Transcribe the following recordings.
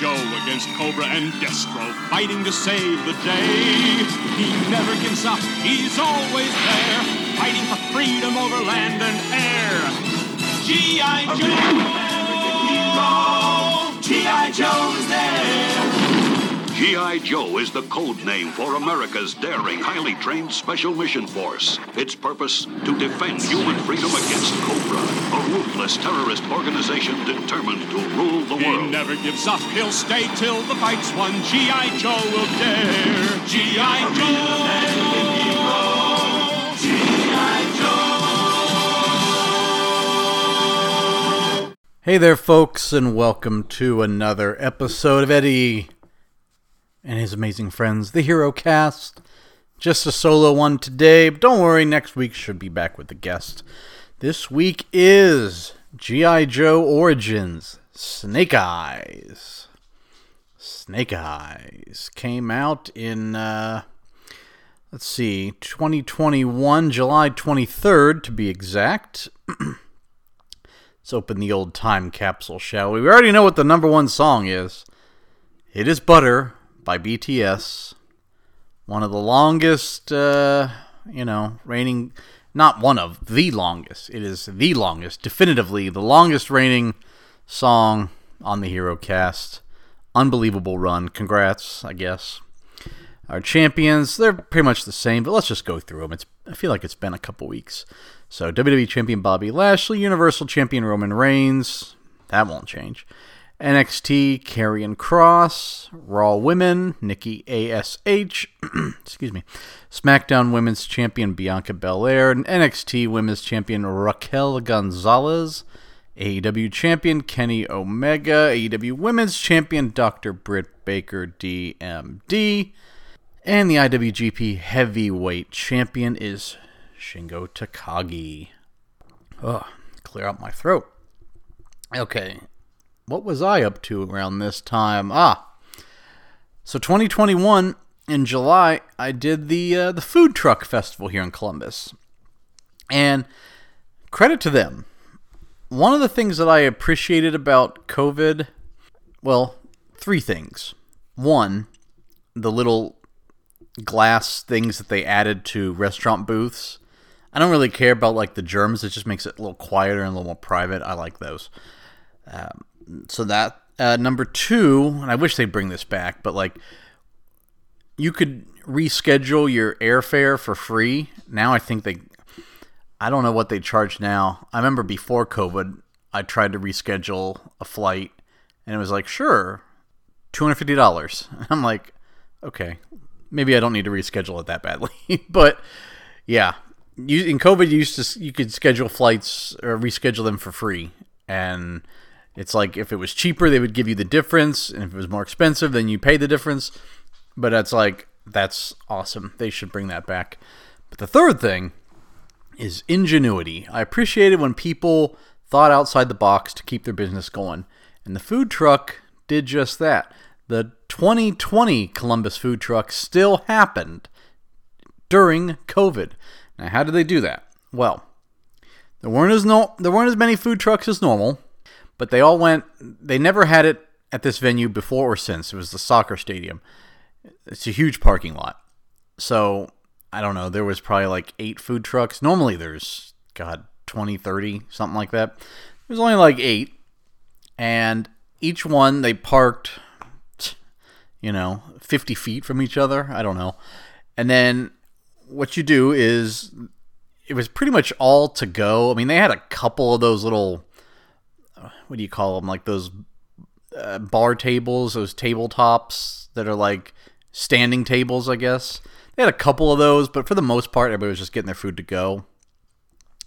Joe against Cobra and Destro, fighting to save the day. He never gives up, he's always there, fighting for freedom over land and air. G.I. Joe! G.I. Joe is there! G.I. Joe is the code name for America's daring, highly trained Special Mission Force. Its purpose to defend human freedom against Cobra, a ruthless terrorist organization determined to rule the world. He never gives up, he'll stay till the fight's won. G.I. Joe will dare. G.I. Joe! G.I. Joe! Hey there, folks, and welcome to another episode of Eddie and his amazing friends, the Hero Cast. Just a solo one today, but don't worry, next week should be back with the guest. This week is G.I. Joe Origins Snake Eyes. Snake Eyes came out in, uh, let's see, 2021, July 23rd to be exact. Let's open the old time capsule, shall we? We already know what the number one song is. It is Butter by BTS. One of the longest, uh, you know, reigning, not one of, the longest. It is the longest, definitively the longest reigning song on the Hero cast. Unbelievable run. Congrats, I guess. Our champions, they're pretty much the same, but let's just go through them. It's I feel like it's been a couple weeks. So WWE Champion Bobby Lashley, Universal Champion Roman Reigns, that won't change. NXT Karrion Kross, Raw Women Nikki ASH, excuse me, SmackDown Women's Champion Bianca Belair, and NXT Women's Champion Raquel Gonzalez, AEW Champion Kenny Omega, AEW Women's Champion Dr. Britt Baker DMD, and the IWGP Heavyweight Champion is Shingo Takagi. Ugh, clear out my throat. Okay, what was I up to around this time? Ah, so 2021 in July, I did the uh, the food truck festival here in Columbus, and credit to them. One of the things that I appreciated about COVID, well, three things. One, the little glass things that they added to restaurant booths. I don't really care about like the germs. It just makes it a little quieter and a little more private. I like those. So that uh, number two, and I wish they'd bring this back, but like you could reschedule your airfare for free. Now I think they, I don't know what they charge now. I remember before COVID, I tried to reschedule a flight, and it was like, sure, two hundred fifty dollars. I'm like, okay, maybe I don't need to reschedule it that badly, but yeah. You, in COVID, you used to you could schedule flights or reschedule them for free, and it's like if it was cheaper, they would give you the difference, and if it was more expensive, then you pay the difference. But that's like that's awesome. They should bring that back. But the third thing is ingenuity. I appreciated when people thought outside the box to keep their business going, and the food truck did just that. The 2020 Columbus food truck still happened during COVID. Now, how did they do that? Well, there weren't as no there weren't as many food trucks as normal, but they all went. They never had it at this venue before or since. It was the soccer stadium. It's a huge parking lot, so I don't know. There was probably like eight food trucks. Normally, there's God 20, 30, something like that. There's only like eight, and each one they parked, you know, 50 feet from each other. I don't know, and then what you do is it was pretty much all to go. I mean, they had a couple of those little what do you call them? Like those uh, bar tables, those tabletops that are like standing tables, I guess. They had a couple of those, but for the most part, everybody was just getting their food to go.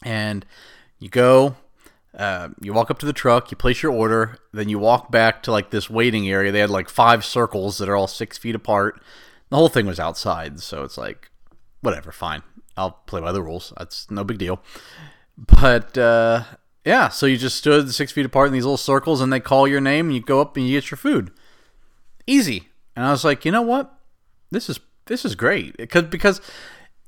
And you go, uh, you walk up to the truck, you place your order, then you walk back to like this waiting area. They had like five circles that are all six feet apart. The whole thing was outside, so it's like whatever, fine. I'll play by the rules. That's no big deal. But uh, yeah, so you just stood six feet apart in these little circles, and they call your name, and you go up and you get your food. Easy. And I was like, you know what? This is this is great because because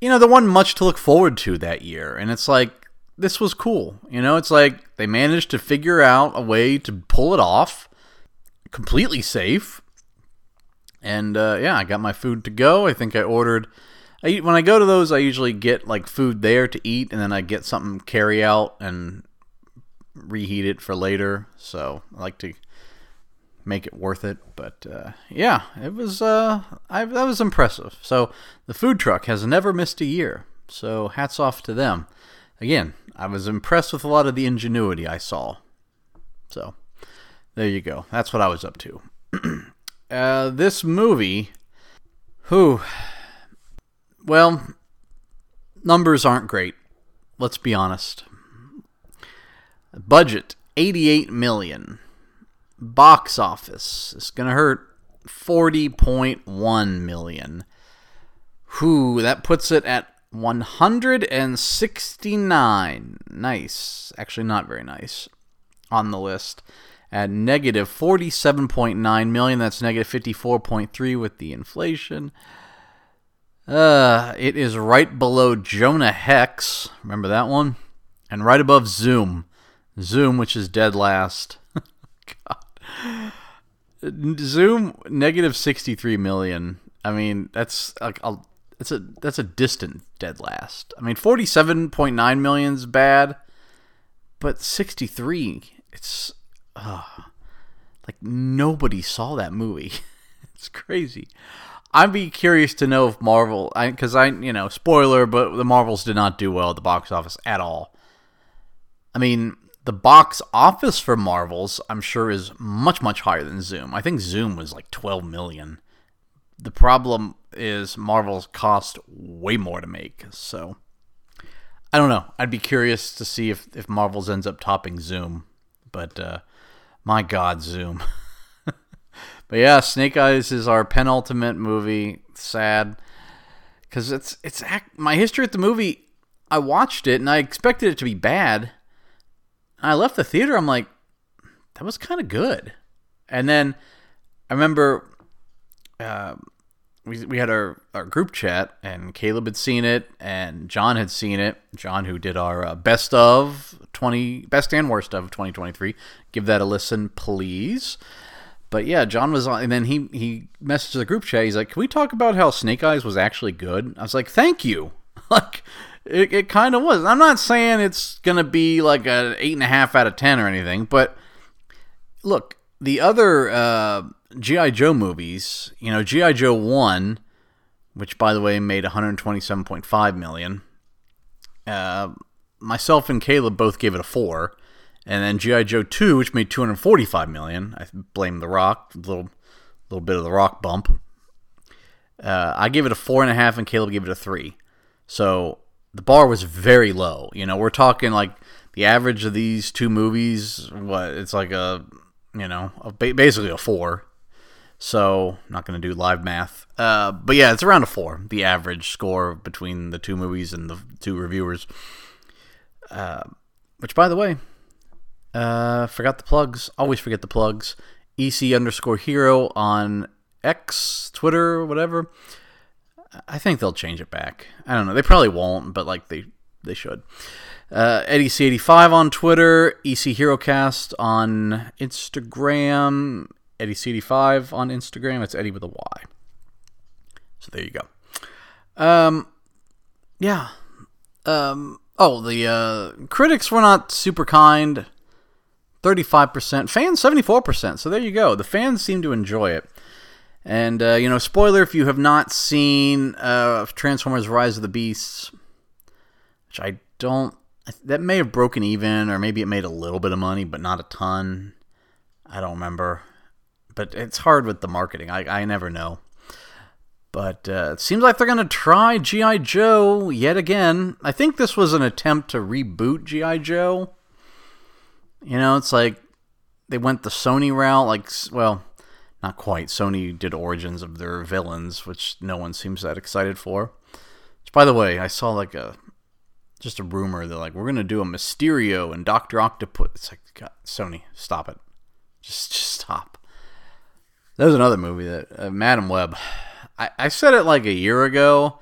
you know there wasn't much to look forward to that year, and it's like this was cool. You know, it's like they managed to figure out a way to pull it off. completely safe. And uh, yeah, I got my food to go. I think I ordered. I, when I go to those, I usually get like food there to eat, and then I get something carry out and reheat it for later. So I like to make it worth it. But uh, yeah, it was uh, I, that was impressive. So the food truck has never missed a year. So hats off to them. Again, I was impressed with a lot of the ingenuity I saw. So there you go. That's what I was up to. uh, this movie, who, well, numbers aren't great. Let's be honest. Budget 88 million. Box office is going to hurt 40.1 million. Whew, that puts it at 169. Nice. Actually, not very nice on the list. At negative 47.9 million. That's negative 54.3 with the inflation. Uh, it is right below Jonah Hex. Remember that one? And right above Zoom. Zoom, which is dead last. God. Zoom negative 63 million. I mean, that's like a that's a that's a distant dead last. I mean, 47.9 million's bad, but 63 it's uh, like nobody saw that movie. it's crazy. I'd be curious to know if Marvel, because I, I, you know, spoiler, but the Marvels did not do well at the box office at all. I mean, the box office for Marvels, I'm sure, is much, much higher than Zoom. I think Zoom was like 12 million. The problem is Marvels cost way more to make. So I don't know. I'd be curious to see if, if Marvels ends up topping Zoom. But uh, my God, Zoom. but yeah, Snake Eyes is our penultimate movie. Sad because it's it's my history with the movie. I watched it and I expected it to be bad I left the theater. I'm like, that was kind of good. And then I remember uh, we we had our, our group chat, and Caleb had seen it, and John had seen it. John, who did our uh, best of twenty best and worst of 2023. Give that a listen, please. But yeah, John was on, and then he he messaged the group chat. He's like, "Can we talk about how Snake Eyes was actually good?" I was like, "Thank you." like it, it kind of was. I'm not saying it's gonna be like an eight and a half out of ten or anything, but look, the other uh, GI Joe movies, you know, GI Joe one, which by the way made 127.5 million. Uh, myself and Caleb both gave it a four, and then GI Joe two, which made 245 million. I blame The Rock, little little bit of the Rock bump. Uh, I gave it a four and a half, and Caleb gave it a three. So the bar was very low. You know, we're talking like the average of these two movies. What it's like a you know a, basically a four. So I'm not going to do live math. Uh, but yeah, it's around a four. The average score between the two movies and the two reviewers. Uh, which, by the way, uh, forgot the plugs. Always forget the plugs. EC underscore hero on X, Twitter, whatever. I think they'll change it back. I don't know. They probably won't, but like they they should. Uh, Eddie C85 on Twitter, EC HeroCast on Instagram, Eddie C85 on Instagram. It's Eddie with a Y. So there you go. Um, yeah. Um, oh, the uh, critics were not super kind. 35%. Fans, 74%. So there you go. The fans seem to enjoy it. And, uh, you know, spoiler if you have not seen uh, Transformers Rise of the Beasts, which I don't, that may have broken even, or maybe it made a little bit of money, but not a ton. I don't remember. But it's hard with the marketing. I, I never know. But uh, it seems like they're going to try G.I. Joe yet again. I think this was an attempt to reboot G.I. Joe. You know, it's like they went the Sony route. Like, well, not quite. Sony did Origins of their villains, which no one seems that excited for. Which, by the way, I saw like a just a rumor that like we're gonna do a Mysterio and Doctor Octopus. It's like God, Sony, stop it, just just stop. There's another movie that uh, Madame Web. I, I said it like a year ago.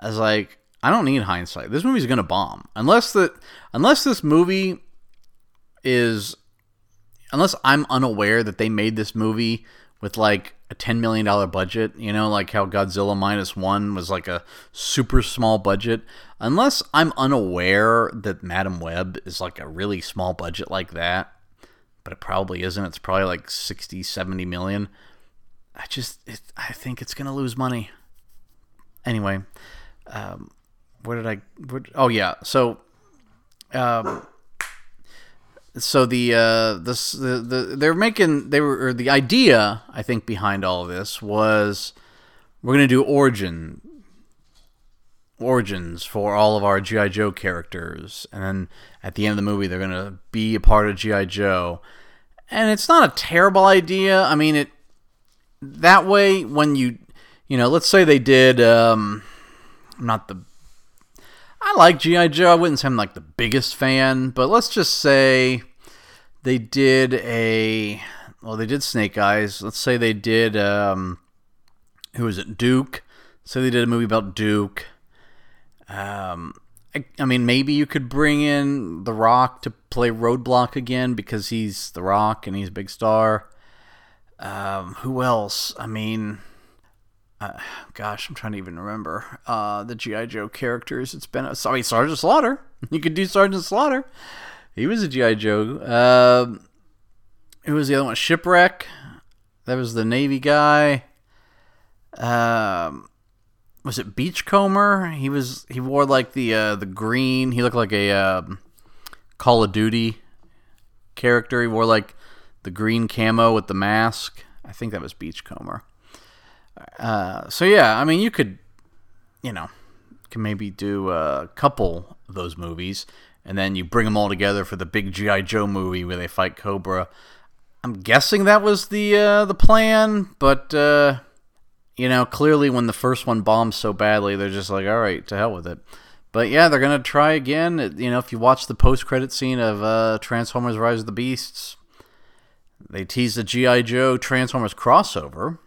I was like, I don't need hindsight. This movie's gonna bomb unless that unless this movie is unless I'm unaware that they made this movie with like a $10 million budget, you know, like how Godzilla Minus One was like a super small budget, unless I'm unaware that Madame Web is like a really small budget like that, but it probably isn't. It's probably like 60, 70 million. I just, it, I think it's going to lose money. Anyway, um, where did I, where, oh yeah, so, um, so the uh the, the they're making they were the idea I think behind all of this was we're gonna do origin origins for all of our GI Joe characters, and then at the end of the movie they're gonna be a part of GI Joe, and it's not a terrible idea. I mean it that way when you you know let's say they did um not the I like G.I. Joe. I wouldn't say I'm like the biggest fan, but let's just say they did a. Well, they did Snake Eyes. Let's say they did. Um, who was it? Duke. So they did a movie about Duke. Um, I, I mean, maybe you could bring in The Rock to play Roadblock again because he's The Rock and he's a big star. Um, who else? I mean, uh, gosh, I'm trying to even remember uh, the GI Joe characters. It's been, I mean, Sergeant Slaughter. You could do Sergeant Slaughter. He was a GI Joe. Uh, who was the other one? Shipwreck. That was the Navy guy. Um, was it Beachcomber? He was. He wore like the uh, the green. He looked like a um, Call of Duty character. He wore like the green camo with the mask. I think that was Beachcomber. Uh, so yeah, I mean, you could, you know, can maybe do a couple of those movies, and then you bring them all together for the big GI Joe movie where they fight Cobra. I'm guessing that was the uh, the plan, but uh, you know, clearly when the first one bombs so badly, they're just like, all right, to hell with it. But yeah, they're gonna try again. You know, if you watch the post credit scene of uh, Transformers: Rise of the Beasts, they tease the GI Joe Transformers crossover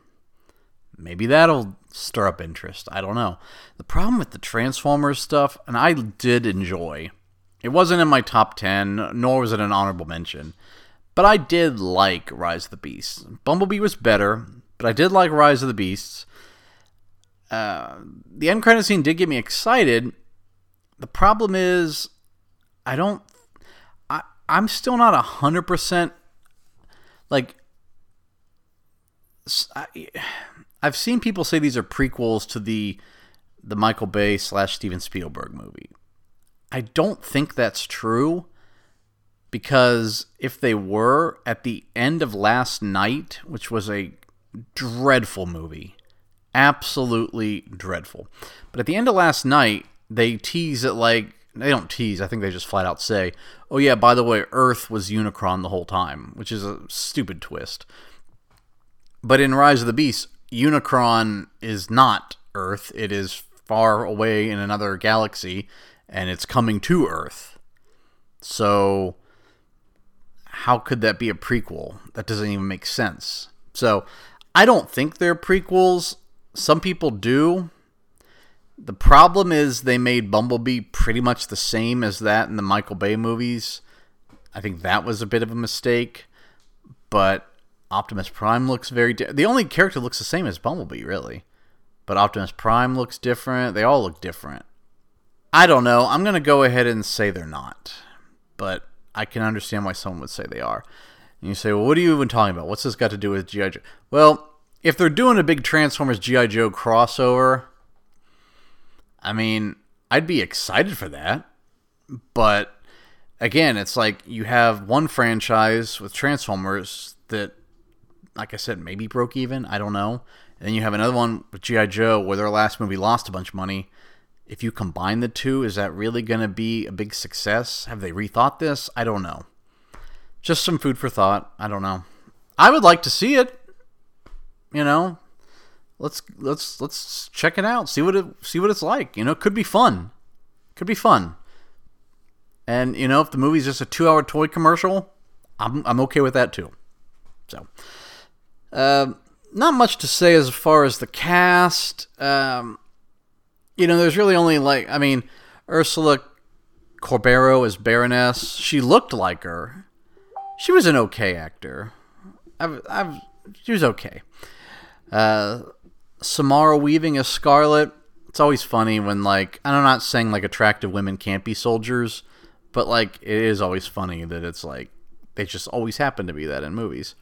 maybe that'll stir up interest. I don't know. The problem with the Transformers stuff, and I did enjoy, it wasn't in my top 10, nor was it an honorable mention, but I did like Rise of the Beasts. Bumblebee was better, but I did like Rise of the Beasts. Uh, the end credit scene did get me excited. The problem is, I don't. I, I'm still not 100% like. I, I've seen people say these are prequels to the the Michael Bay slash Steven Spielberg movie. I don't think that's true because if they were at the end of Last Knight, which was a dreadful movie, absolutely dreadful. But at the end of Last Knight, they tease it like they don't tease. I think they just flat out say, "Oh yeah, by the way, Earth was Unicron the whole time," which is a stupid twist. But in Rise of the Beast, Unicron is not Earth. It is far away in another galaxy, and it's coming to Earth. So, how could that be a prequel? That doesn't even make sense. So, I don't think they're prequels. Some people do. The problem is they made Bumblebee pretty much the same as that in the Michael Bay movies. I think that was a bit of a mistake. But Optimus Prime looks very di- the only character looks the same as Bumblebee really. But Optimus Prime looks different. They all look different. I don't know. I'm going to go ahead and say they're not. But I can understand why someone would say they are. And you say, "Well, what are you even talking about? What's this got to do with GI Joe?" Well, if they're doing a big Transformers GI Joe crossover, I mean, I'd be excited for that. But again, it's like you have one franchise with Transformers that like I said, maybe broke even. I don't know. And then you have another one with G.I. Joe where their last movie lost a bunch of money. If you combine the two, is that really going to be a big success? Have they rethought this? I don't know. Just some food for thought. I don't know. I would like to see it. You know, let's let's let's check it out. See what it see what it's like. You know, it could be fun. Could be fun. And you know, if the movie's just a two-hour toy commercial, I'm I'm okay with that too. So. Um, not much to say as far as the cast. Um, you know, there's really only like, I mean, Ursula Corbero as Baroness. She looked like her. she was an okay actor. I've, I've, she was okay. Uh, Samara Weaving as Scarlett. It's always funny when like I'm not saying like attractive women can't be soldiers, but like it is always funny that it's like they just always happen to be that in movies.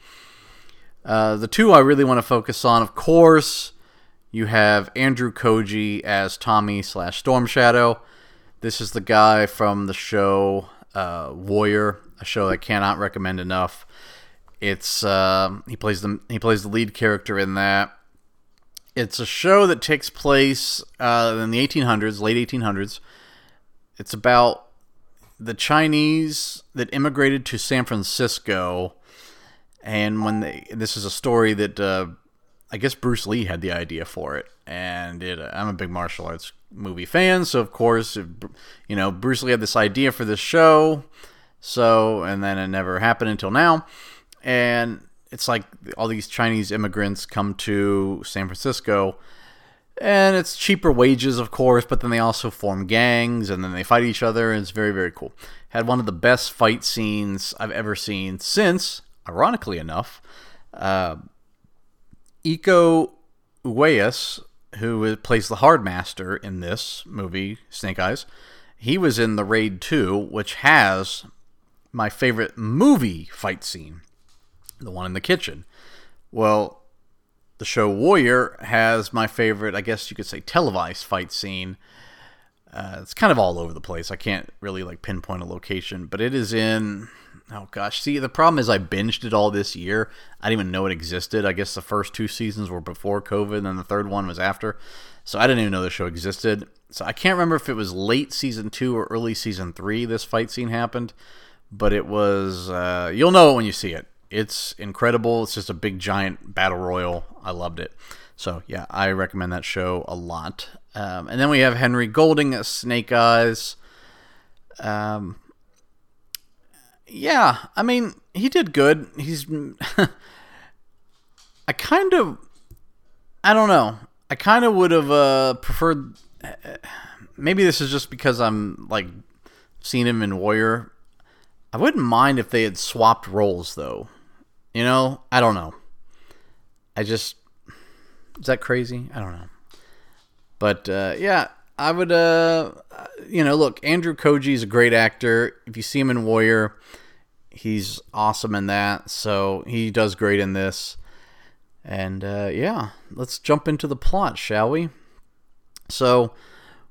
Uh, the two I really want to focus on, of course, you have Andrew Koji as Tommy slash Storm Shadow. This is the guy from the show uh, Warrior, a show I cannot recommend enough. It's uh, he plays the he plays the lead character in that. It's a show that takes place uh, in the 1800s, late 1800s. It's about the Chinese that immigrated to San Francisco, and when they this is a story that uh, I guess Bruce Lee had the idea for it, and it, I'm a big martial arts movie fan, so of course, you know, Bruce Lee had this idea for this show, so and then it never happened until now, and it's like all these Chinese immigrants come to San Francisco, and it's cheaper wages, of course, but then they also form gangs and then they fight each other, and it's very, very cool. Had one of the best fight scenes I've ever seen since, ironically enough, uh, Uwais, who plays the Hardmaster in this movie, Snake Eyes, he was in The Raid 2, which has my favorite movie fight scene the one in the kitchen. Well, the show Warrior has my favorite, I guess you could say, televised fight scene. Uh, it's kind of all over the place. I can't really like pinpoint a location, but it is in. Oh gosh, see the problem is I binged it all this year. I didn't even know it existed. I guess the first two seasons were before COVID, and then the third one was after. So I didn't even know the show existed. So I can't remember if it was late season two or early season three. This fight scene happened, but it was. Uh, you'll know it when you see it. It's incredible. It's just a big giant battle royal. I loved it. So yeah, I recommend that show a lot. Um, and then we have Henry Golding Snake Eyes. Um, yeah, I mean he did good. He's I kind of I don't know. I kind of would have uh, preferred. Maybe this is just because I'm like seen him in Warrior. I wouldn't mind if they had swapped roles though. You know, I don't know. I just is that crazy? I don't know. But uh, yeah, I would. Uh, you know, look, Andrew Koji is a great actor. If you see him in Warrior, he's awesome in that. So he does great in this. And uh, yeah, let's jump into the plot, shall we? So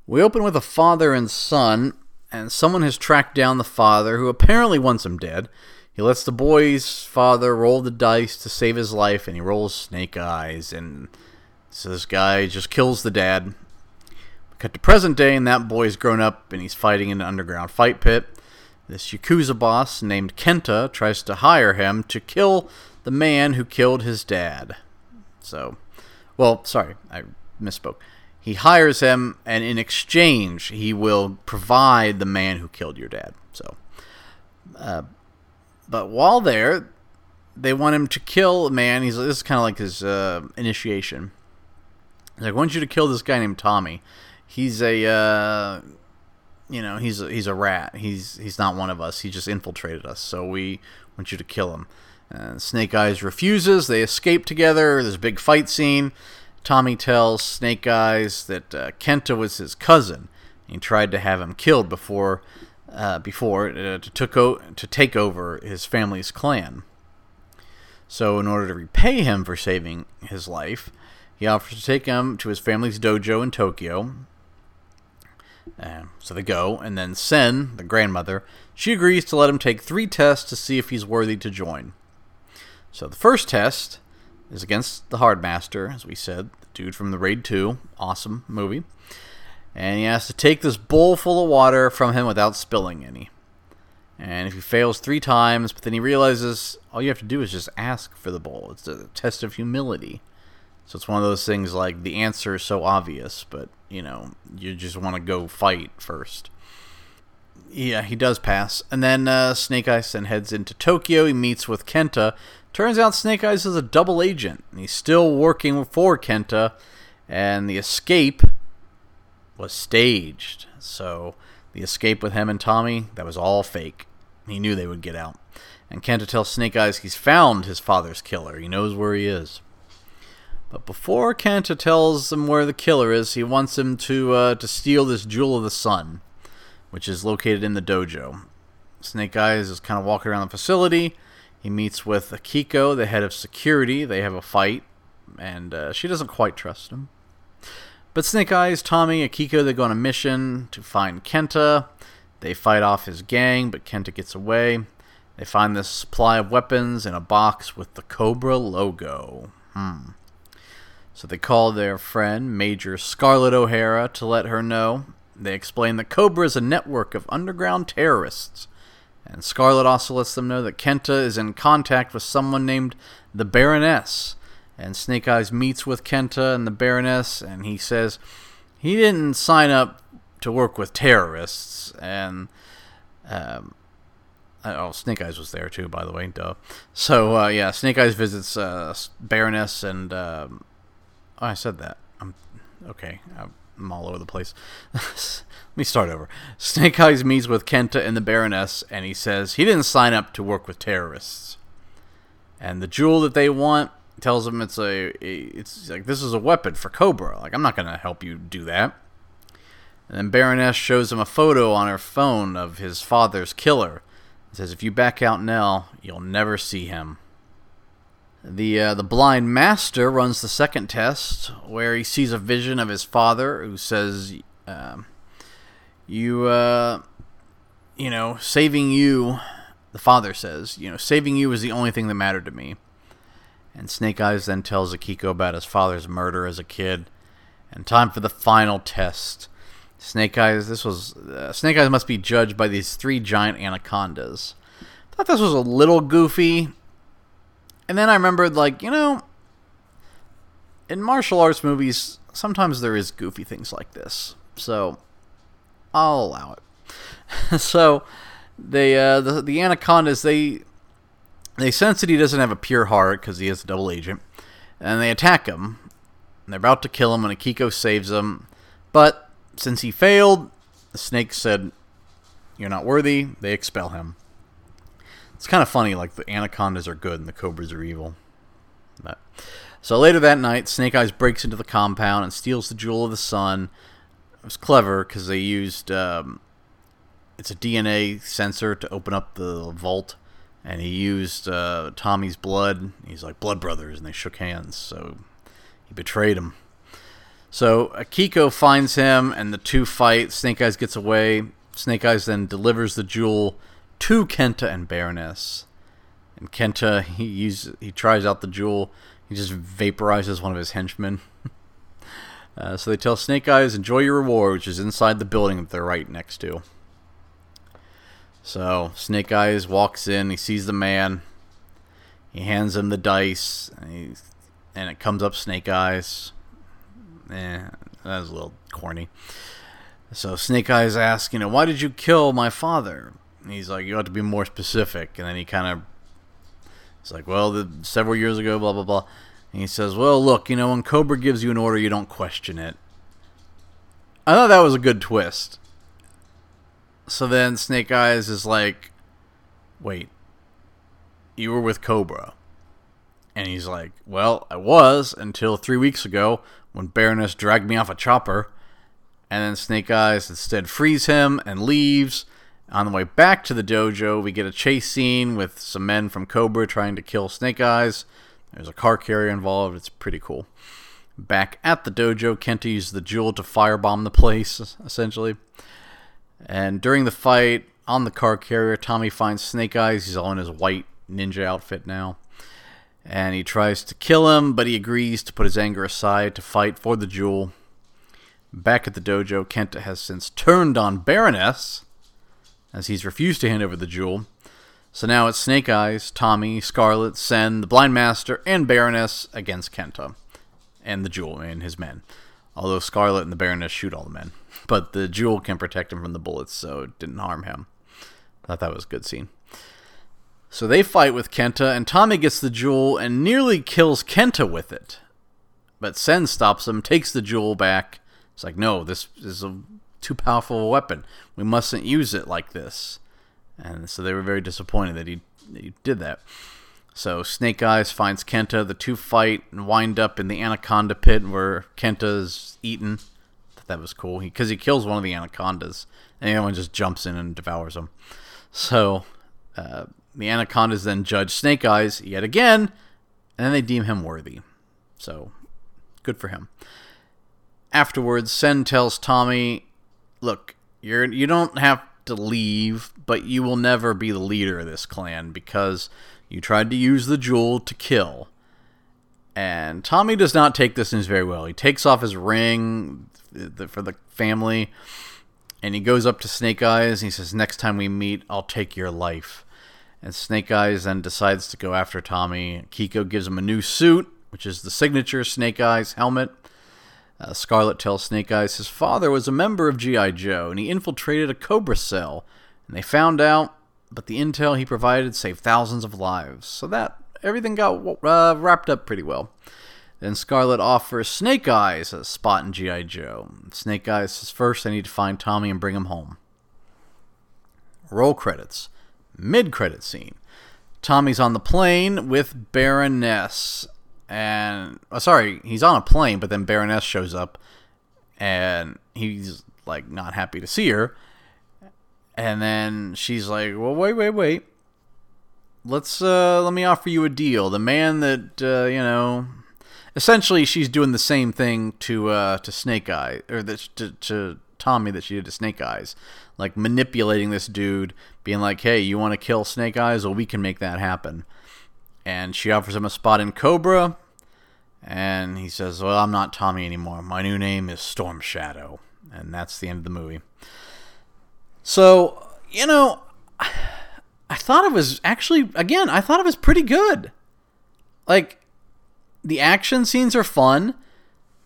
we open with a father and son, and someone has tracked down the father, who apparently wants him dead. He lets the boy's father roll the dice to save his life, and he rolls snake eyes. And so this guy just kills the dad. Cut to present day, and that boy's grown up and he's fighting in an underground fight pit. This Yakuza boss named Kenta tries to hire him to kill the man who killed his dad. So, well, sorry, I misspoke. He hires him, and in exchange, he will provide the man who killed your dad. So, uh, but while there, they want him to kill a man. He's this is kind of like his uh, initiation. He's like, I want you to kill this guy named Tommy. He's a, uh, you know, he's a, he's a rat. He's he's not one of us. He just infiltrated us. So we want you to kill him. And Snake Eyes refuses. They escape together. There's a big fight scene. Tommy tells Snake Eyes that uh, Kenta was his cousin. He tried to have him killed before uh, before uh, to, took o- to take over his family's clan. So, in order to repay him for saving his life, he offers to take him to his family's dojo in Tokyo. Uh, so they go, and then Sen, the grandmother, she agrees to let him take three tests to see if he's worthy to join. So the first test is against the Hardmaster, as we said, the dude from the Raid 2, awesome movie and he has to take this bowl full of water from him without spilling any. And if he fails three times, but then he realizes all you have to do is just ask for the bowl. It's a test of humility. So it's one of those things like the answer is so obvious, but you know, you just want to go fight first. Yeah, he does pass. And then uh, Snake Eyes then heads into Tokyo. He meets with Kenta. Turns out Snake Eyes is a double agent. He's still working for Kenta. And the escape was staged. So the escape with him and Tommy, that was all fake. He knew they would get out. And Kenta tells Snake Eyes he's found his father's killer. He knows where he is. But before Kenta tells him where the killer is, he wants him to uh, to steal this Jewel of the Sun, which is located in the dojo. Snake Eyes is kind of walking around the facility. He meets with Akiko, the head of security. They have a fight, and uh, she doesn't quite trust him. But Snake Eyes, Tommy, Akiko, they go on a mission to find Kenta. They fight off his gang, but Kenta gets away. They find this supply of weapons in a box with the Cobra logo. Hmm. So they call their friend, Major Scarlett O'Hara, to let her know. They explain that Cobra is a network of underground terrorists. And Scarlett also lets them know that Kenta is in contact with someone named the Baroness. And Snake Eyes meets with Kenta and the Baroness, and he says he didn't sign up to work with terrorists. And um, oh, Snake Eyes was there too, by the way. Duh. So uh, yeah, Snake Eyes visits uh, Baroness, and um, oh, I said that. I'm okay. I'm all over the place. Let me start over. Snake Eyes meets with Kenta and the Baroness, and he says he didn't sign up to work with terrorists. And the jewel that they want tells him it's a, it's like this is a weapon for Cobra. Like I'm not gonna help you do that. And then Baroness shows him a photo on her phone of his father's killer. It says, "If you back out now, you'll never see him." The uh, the blind master runs the second test, where he sees a vision of his father, who says, um, "You, uh, you know, saving you." The father says, "You know, saving you is the only thing that mattered to me." And Snake Eyes then tells Akiko about his father's murder as a kid. And time for the final test. Snake Eyes, this was uh, Snake Eyes must be judged by these three giant anacondas. I Thought this was a little goofy, and then I remembered, like you know, in martial arts movies, sometimes there is goofy things like this, so I'll allow it. so they uh, the the anacondas they they sense that he doesn't have a pure heart because he is a double agent, and they attack him. And they're about to kill him, and Akiko saves him. But since he failed, the snake said, You're not worthy. They expel him. It's kind of funny, like the anacondas are good and the cobras are evil. But, so later that night, Snake Eyes breaks into the compound and steals the Jewel of the Sun. It was clever because they used um, it's a DNA sensor to open up the vault and he used uh, Tommy's blood. He's like blood brothers, and they shook hands. So he betrayed him. So Akiko finds him, and the two fight. Snake Eyes gets away. Snake Eyes then delivers the jewel to Kenta and Baroness. And Kenta he uses, he tries out the jewel. He just vaporizes one of his henchmen. uh, so they tell Snake Eyes, "Enjoy your reward," which is inside the building that they're right next to. So Snake Eyes walks in, he sees the man, he hands him the dice, and, and it comes up Snake Eyes. Eh, that was a little corny. So Snake Eyes asks, you know, why did you kill my father? And he's like, you ought to be more specific. And then he kind of, it's like, well, the, several years ago, blah blah blah. And he says, well, look, you know, when Cobra gives you an order, you don't question it. I thought that was a good twist. So then Snake Eyes is like, wait, you were with Cobra. And he's like, well, I was until three weeks ago when Baroness dragged me off a chopper. And then Snake Eyes instead frees him and leaves. On the way back to the dojo, we get a chase scene with some men from Cobra trying to kill Snake Eyes. There's a car carrier involved. It's pretty cool. Back at the dojo, Kenta uses the jewel to firebomb the place, essentially. And during the fight on the car carrier, Tommy finds Snake Eyes. He's all in his white ninja outfit now. And he tries to kill him, but he agrees to put his anger aside to fight for the jewel. Back at the dojo, Kenta has since turned on Baroness, as he's refused to hand over the jewel. So now it's Snake Eyes, Tommy, Scarlett, Sen, the Blind Master, and Baroness against Kenta and the jewel and his men. Although Scarlett and the Baroness shoot all the men but the jewel can protect him from the bullets, so it didn't harm him. I thought that was a good scene. So they fight with Kenta, and Tommy gets the jewel and nearly kills Kenta with it. But Sen stops him, takes the jewel back. It's like, no, this is a too powerful a weapon. We mustn't use it like this. And so they were very disappointed that he you did that. So Snake Eyes finds Kenta. The two fight and wind up in the anaconda pit where Kenta's eaten. That was cool because he, he, kills one of the anacondas, and the one just jumps in and devours him. So uh, the anacondas then judge Snake Eyes yet again, and then they deem him worthy. So good for him. Afterwards, Sen tells Tommy, "Look, you're you don't have to leave, but you will never be the leader of this clan because you tried to use the jewel to kill." And Tommy does not take this news very well. He takes off his ring for the family, and he goes up to Snake Eyes and he says, "Next time we meet, I'll take your life." And Snake Eyes then decides to go after Tommy. Kiko gives him a new suit, which is the signature Snake Eyes helmet. Uh, Scarlett tells Snake Eyes his father was a member of G.I. Joe and he infiltrated a Cobra cell. And they found out, but the intel he provided saved thousands of lives. So that everything got uh, wrapped up pretty well. Then Scarlett offers Snake Eyes a spot in G.I. Joe. Snake Eyes says first I need to find Tommy and bring him home. Roll credits mid credit scene. Tommy's on the plane with Baroness. And, oh, sorry, he's on a plane, but then Baroness shows up and he's like not happy to see her. And then she's like, "Well, wait, wait, wait. Let's uh let me offer you a deal. The man that uh, you know, essentially she's doing the same thing to uh to Snake Eye or to, to Tommy that she did to Snake Eyes, like manipulating this dude, being like, "Hey, you want to kill Snake Eyes? Well, we can make that happen." And she offers him a spot in Cobra, and he says, "Well, I'm not Tommy anymore. My new name is Storm Shadow." And that's the end of the movie. So, you know, I thought it was actually again, I thought it was pretty good. Like the action scenes are fun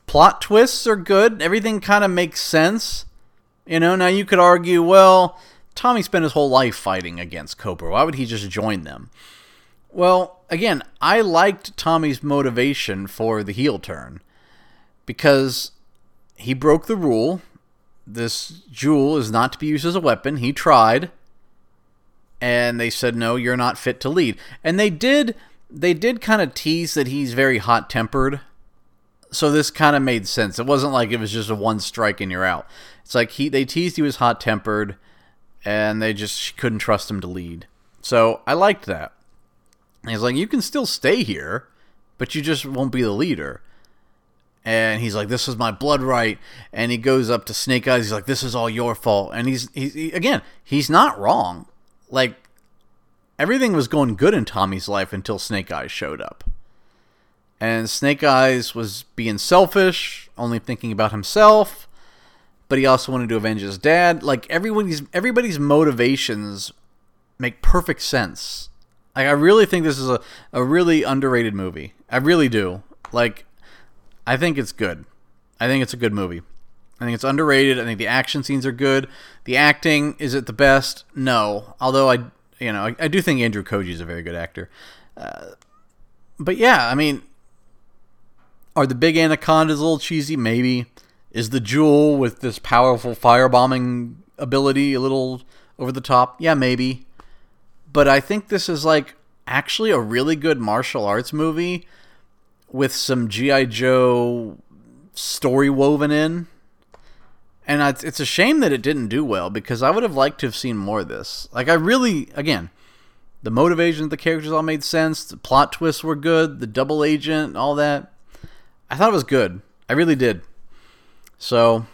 plot twists are good. Everything kind of makes sense. You know, now you could argue, well, Tommy spent his whole life fighting against Cobra. Why would he just join them? Well, again, I liked Tommy's motivation for the heel turn because he broke the rule. This jewel is not to be used as a weapon. He tried, and they said, "No, you're not fit to lead." And they did. They did kind of tease that he's very hot tempered so this kind of made sense. It wasn't like it was just a one strike and you're out. It's like he they teased he was hot tempered, and they just couldn't trust him to lead. So I liked that. And he's like, you can still stay here, but you just won't be the leader. And he's like, this is my blood right. And he goes up to Snake Eyes. He's like, this is all your fault. And he's he's he, again, he's not wrong. Like everything was going good in Tommy's life until Snake Eyes showed up. And Snake Eyes was being selfish, only thinking about himself, but he also wanted to avenge his dad. Like everybody's everybody's motivations make perfect sense. Like I really think this is a, a really underrated movie. I really do. Like I think it's good. I think it's a good movie. I think it's underrated. I think the action scenes are good. The acting is it the best? No. Although I, you know, I, I do think Andrew Koji is a very good actor. Uh, but yeah, I mean, are the big anacondas a little cheesy? Maybe. Is the jewel with this powerful firebombing ability a little over the top? Yeah, maybe. But I think this is like actually a really good martial arts movie with some G.I. Joe story woven in. And it's a shame that it didn't do well because I would have liked to have seen more of this. Like, I really, again, the motivation of the characters all made sense. The plot twists were good. The double agent, all that. I thought it was good. I really did. So,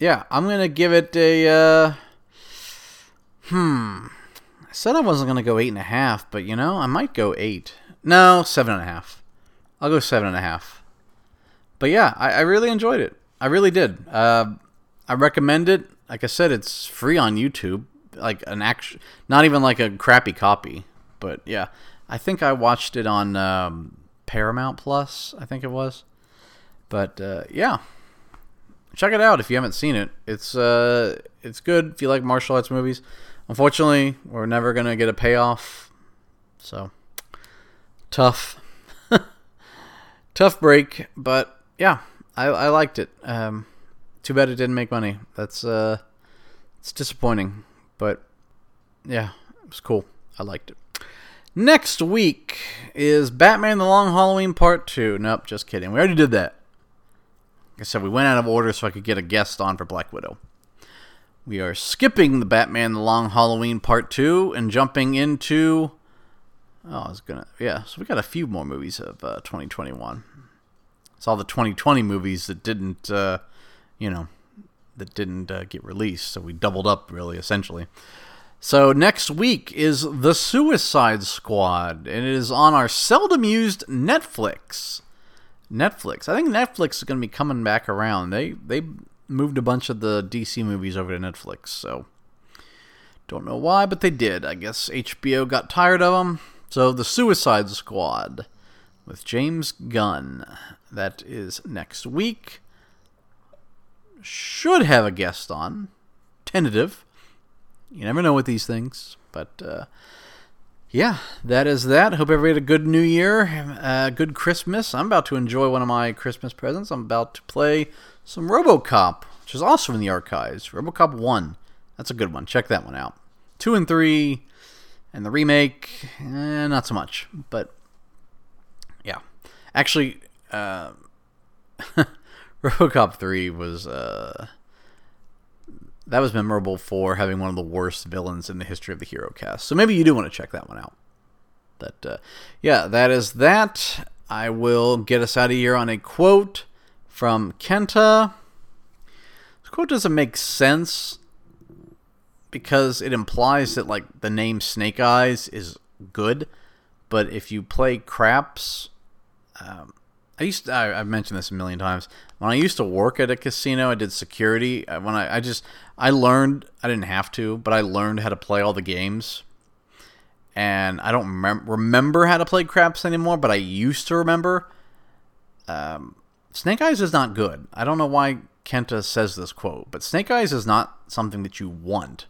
yeah, I'm gonna give it a. Uh, hmm. I said I wasn't gonna go eight and a half, but you know, I might go eight. No, seven and a half. I'll go seven and a half. But yeah, I, I really enjoyed it. I really did. Uh, I recommend it. Like I said, it's free on YouTube. Like an actual, not even like a crappy copy. But yeah, I think I watched it on um, Paramount Plus. I think it was. But uh, yeah, check it out if you haven't seen it. It's uh, it's good if you like martial arts movies. Unfortunately, we're never gonna get a payoff, so tough, tough break. But yeah, I, I liked it. Um, too bad it didn't make money. That's uh, it's disappointing, but yeah, it was cool. I liked it. Next week is Batman the Long Halloween Part 2. Nope, just kidding. We already did that. Like I said, we went out of order so I could get a guest on for Black Widow. We are skipping the Batman the Long Halloween Part 2 and jumping into. Oh, I was gonna. Yeah, so we got a few more movies of uh, 2021. It's all the 2020 movies that didn't, uh, you know, that didn't uh, get released. So we doubled up, really, essentially. So next week is The Suicide Squad, and it is on our seldom used Netflix. Netflix. I think Netflix is going to be coming back around. They they moved a bunch of the DC movies over to Netflix, so don't know why, but they did. I guess HBO got tired of them. So The Suicide Squad with James Gunn. That is next week. Should have a guest on. Tentative. You never know with these things, but uh, yeah, that is that. Hope everybody had a good New Year, uh, good Christmas. I'm about to enjoy one of my Christmas presents. I'm about to play some RoboCop, which is also in the archives. RoboCop One, that's a good one. Check that one out. Two and three, and the remake, eh, not so much. But yeah, actually, uh, RoboCop Three was. Uh, that was memorable for having one of the worst villains in the history of the hero cast. So maybe you do want to check that one out. But uh, yeah, that is that. I will get us out of here on a quote from Kenta. This quote doesn't make sense because it implies that like the name Snake Eyes is good, but if you play craps, um, I used to, I, have mentioned this a million times. When I used to work at a casino, I did security. When I, I just I learned I didn't have to, but I learned how to play all the games. And I don't mem- remember how to play craps anymore, but I used to remember. Um, Snake Eyes is not good. I don't know why Kenta says this quote, but Snake Eyes is not something that you want.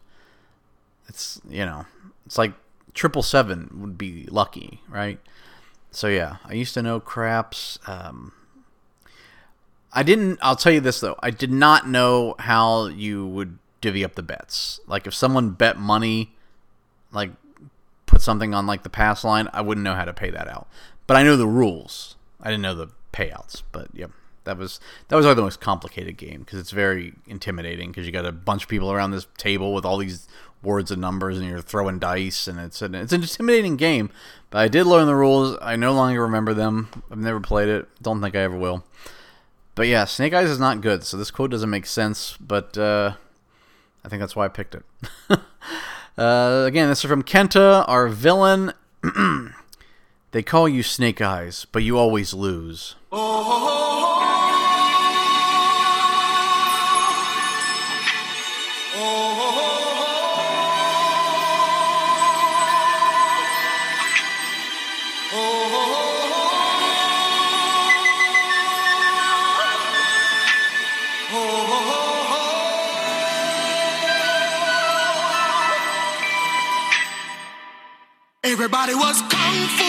It's you know, it's like triple seven would be lucky, right? So yeah, I used to know craps. Um, I didn't. I'll tell you this though. I did not know how you would divvy up the bets. Like if someone bet money, like put something on like the pass line, I wouldn't know how to pay that out. But I know the rules. I didn't know the payouts. But yeah, that was that was like the most complicated game because it's very intimidating because you got a bunch of people around this table with all these words and numbers and you're throwing dice and it's an, it's an intimidating game. But I did learn the rules. I no longer remember them. I've never played it. Don't think I ever will. But yeah, Snake Eyes is not good, so this quote doesn't make sense. But uh, I think that's why I picked it. uh, again, this is from Kenta, our villain. they call you Snake Eyes, but you always lose. Everybody was kung fu